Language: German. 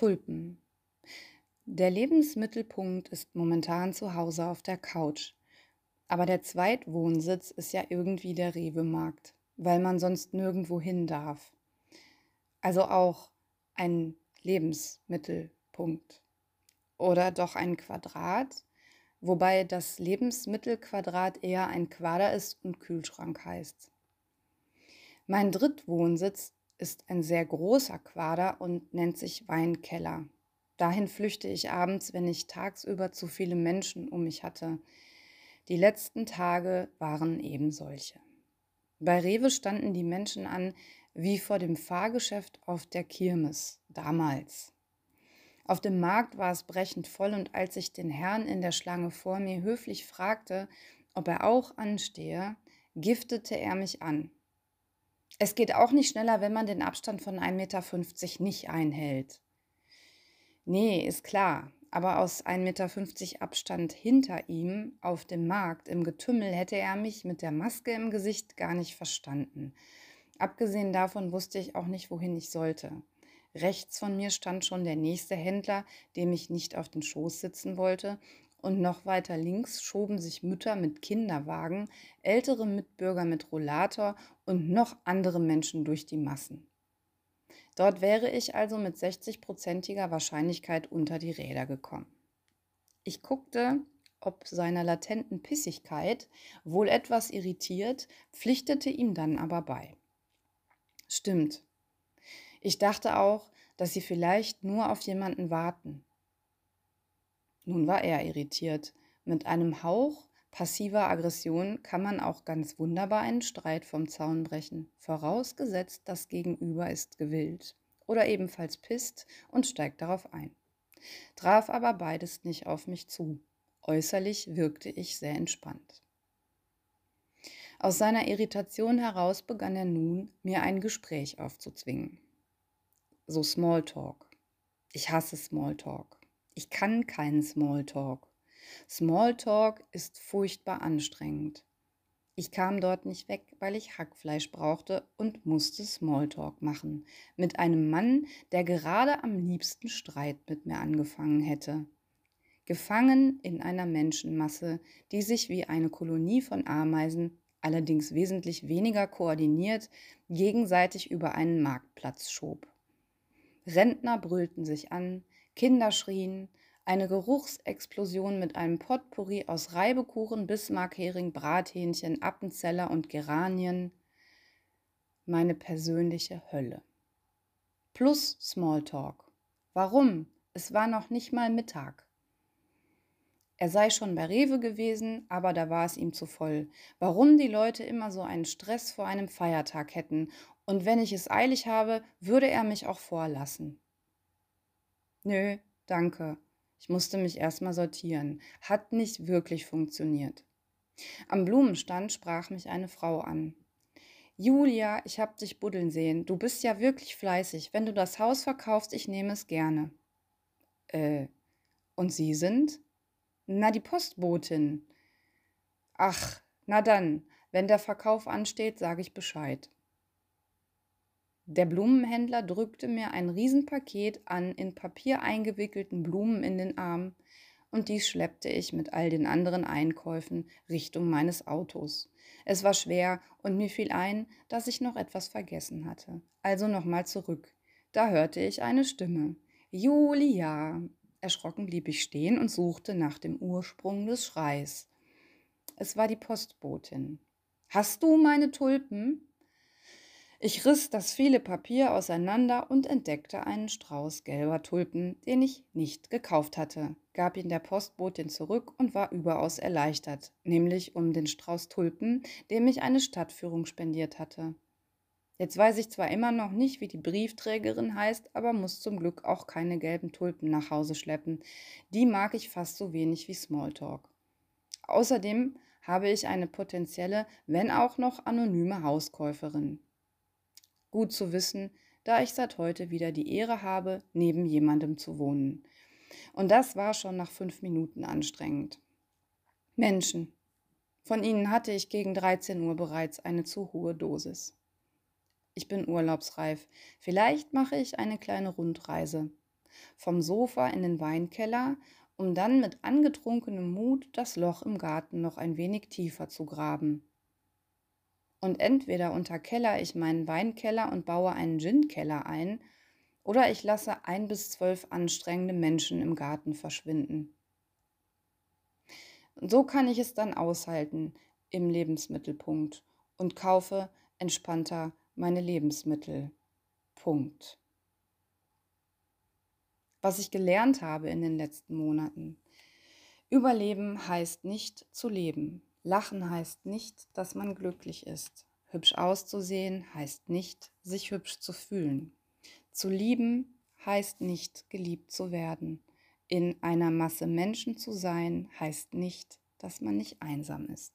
Tulpen. Der Lebensmittelpunkt ist momentan zu Hause auf der Couch. Aber der Zweitwohnsitz ist ja irgendwie der Rewe-Markt, weil man sonst nirgendwo hin darf. Also auch ein Lebensmittelpunkt. Oder doch ein Quadrat, wobei das Lebensmittelquadrat eher ein Quader ist und Kühlschrank heißt. Mein Drittwohnsitz ist ein sehr großer Quader und nennt sich Weinkeller. Dahin flüchte ich abends, wenn ich tagsüber zu viele Menschen um mich hatte. Die letzten Tage waren eben solche. Bei Rewe standen die Menschen an wie vor dem Fahrgeschäft auf der Kirmes damals. Auf dem Markt war es brechend voll und als ich den Herrn in der Schlange vor mir höflich fragte, ob er auch anstehe, giftete er mich an. Es geht auch nicht schneller, wenn man den Abstand von 1,50 Meter nicht einhält. Nee, ist klar, aber aus 1,50 Meter Abstand hinter ihm auf dem Markt im Getümmel hätte er mich mit der Maske im Gesicht gar nicht verstanden. Abgesehen davon wusste ich auch nicht, wohin ich sollte. Rechts von mir stand schon der nächste Händler, dem ich nicht auf den Schoß sitzen wollte, und noch weiter links schoben sich Mütter mit Kinderwagen, ältere Mitbürger mit Rollator und noch andere Menschen durch die Massen. Dort wäre ich also mit 60-prozentiger Wahrscheinlichkeit unter die Räder gekommen. Ich guckte, ob seiner latenten Pissigkeit, wohl etwas irritiert, pflichtete ihm dann aber bei. Stimmt. Ich dachte auch, dass sie vielleicht nur auf jemanden warten, nun war er irritiert. Mit einem Hauch passiver Aggression kann man auch ganz wunderbar einen Streit vom Zaun brechen, vorausgesetzt das Gegenüber ist gewillt oder ebenfalls pisst und steigt darauf ein. Traf aber beides nicht auf mich zu. Äußerlich wirkte ich sehr entspannt. Aus seiner Irritation heraus begann er nun, mir ein Gespräch aufzuzwingen. So Smalltalk. Ich hasse Smalltalk. Ich kann keinen Smalltalk. Smalltalk ist furchtbar anstrengend. Ich kam dort nicht weg, weil ich Hackfleisch brauchte und musste Smalltalk machen. Mit einem Mann, der gerade am liebsten Streit mit mir angefangen hätte. Gefangen in einer Menschenmasse, die sich wie eine Kolonie von Ameisen, allerdings wesentlich weniger koordiniert, gegenseitig über einen Marktplatz schob. Rentner brüllten sich an, Kinder schrien, eine Geruchsexplosion mit einem Potpourri aus Reibekuchen, Bismarckhering, Brathähnchen, Appenzeller und Geranien. Meine persönliche Hölle. Plus Smalltalk. Warum? Es war noch nicht mal Mittag. Er sei schon bei Rewe gewesen, aber da war es ihm zu voll. Warum die Leute immer so einen Stress vor einem Feiertag hätten und wenn ich es eilig habe, würde er mich auch vorlassen. Nö, danke. Ich musste mich erstmal sortieren. Hat nicht wirklich funktioniert. Am Blumenstand sprach mich eine Frau an. Julia, ich hab dich buddeln sehen. Du bist ja wirklich fleißig. Wenn du das Haus verkaufst, ich nehme es gerne. Äh, und Sie sind? Na, die Postbotin. Ach, na dann, wenn der Verkauf ansteht, sage ich Bescheid. Der Blumenhändler drückte mir ein Riesenpaket an in Papier eingewickelten Blumen in den Arm, und dies schleppte ich mit all den anderen Einkäufen Richtung meines Autos. Es war schwer und mir fiel ein, dass ich noch etwas vergessen hatte. Also nochmal zurück. Da hörte ich eine Stimme. Julia. Erschrocken blieb ich stehen und suchte nach dem Ursprung des Schreis. Es war die Postbotin. Hast du meine Tulpen? Ich riss das viele Papier auseinander und entdeckte einen Strauß gelber Tulpen, den ich nicht gekauft hatte, gab ihn der Postbotin zurück und war überaus erleichtert, nämlich um den Strauß Tulpen, dem ich eine Stadtführung spendiert hatte. Jetzt weiß ich zwar immer noch nicht, wie die Briefträgerin heißt, aber muss zum Glück auch keine gelben Tulpen nach Hause schleppen. Die mag ich fast so wenig wie Smalltalk. Außerdem habe ich eine potenzielle, wenn auch noch anonyme Hauskäuferin. Gut zu wissen, da ich seit heute wieder die Ehre habe, neben jemandem zu wohnen. Und das war schon nach fünf Minuten anstrengend. Menschen. Von ihnen hatte ich gegen 13 Uhr bereits eine zu hohe Dosis. Ich bin urlaubsreif. Vielleicht mache ich eine kleine Rundreise. vom Sofa in den Weinkeller, um dann mit angetrunkenem Mut das Loch im Garten noch ein wenig tiefer zu graben. Und entweder unterkeller ich meinen Weinkeller und baue einen Ginkeller ein, oder ich lasse ein bis zwölf anstrengende Menschen im Garten verschwinden. So kann ich es dann aushalten im Lebensmittelpunkt und kaufe entspannter meine Lebensmittel. Punkt. Was ich gelernt habe in den letzten Monaten. Überleben heißt nicht zu leben. Lachen heißt nicht, dass man glücklich ist. Hübsch auszusehen heißt nicht, sich hübsch zu fühlen. Zu lieben heißt nicht, geliebt zu werden. In einer Masse Menschen zu sein heißt nicht, dass man nicht einsam ist.